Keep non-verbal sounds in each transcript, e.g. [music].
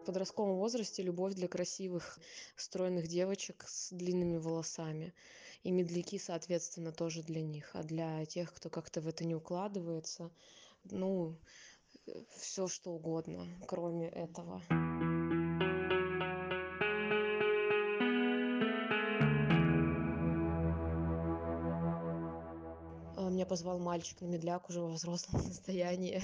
В подростковом возрасте любовь для красивых, стройных девочек с длинными волосами. И медляки, соответственно, тоже для них. А для тех, кто как-то в это не укладывается, ну, все что угодно, кроме этого. Меня позвал мальчик на медляк уже во взрослом [laughs] состоянии.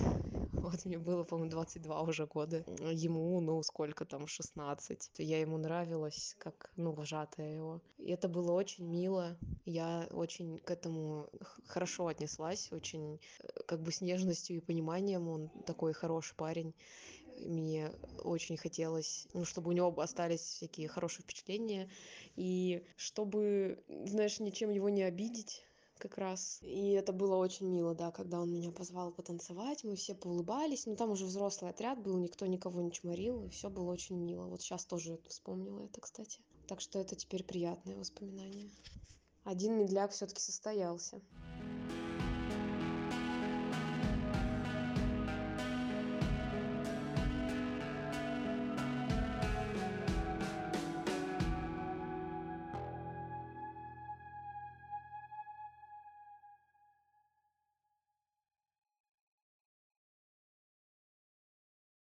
Вот мне было, по-моему, 22 уже года. Ему, ну, сколько там, 16. Я ему нравилась, как, ну, вожатая его. И это было очень мило. Я очень к этому хорошо отнеслась, очень э, как бы с нежностью и пониманием. Он такой хороший парень. Мне очень хотелось, ну, чтобы у него остались всякие хорошие впечатления. И чтобы, знаешь, ничем его не обидеть как раз. И это было очень мило, да, когда он меня позвал потанцевать, мы все поулыбались, но там уже взрослый отряд был, никто никого не чморил, и все было очень мило. Вот сейчас тоже вспомнила это, кстати. Так что это теперь приятное воспоминание. Один медляк все таки состоялся.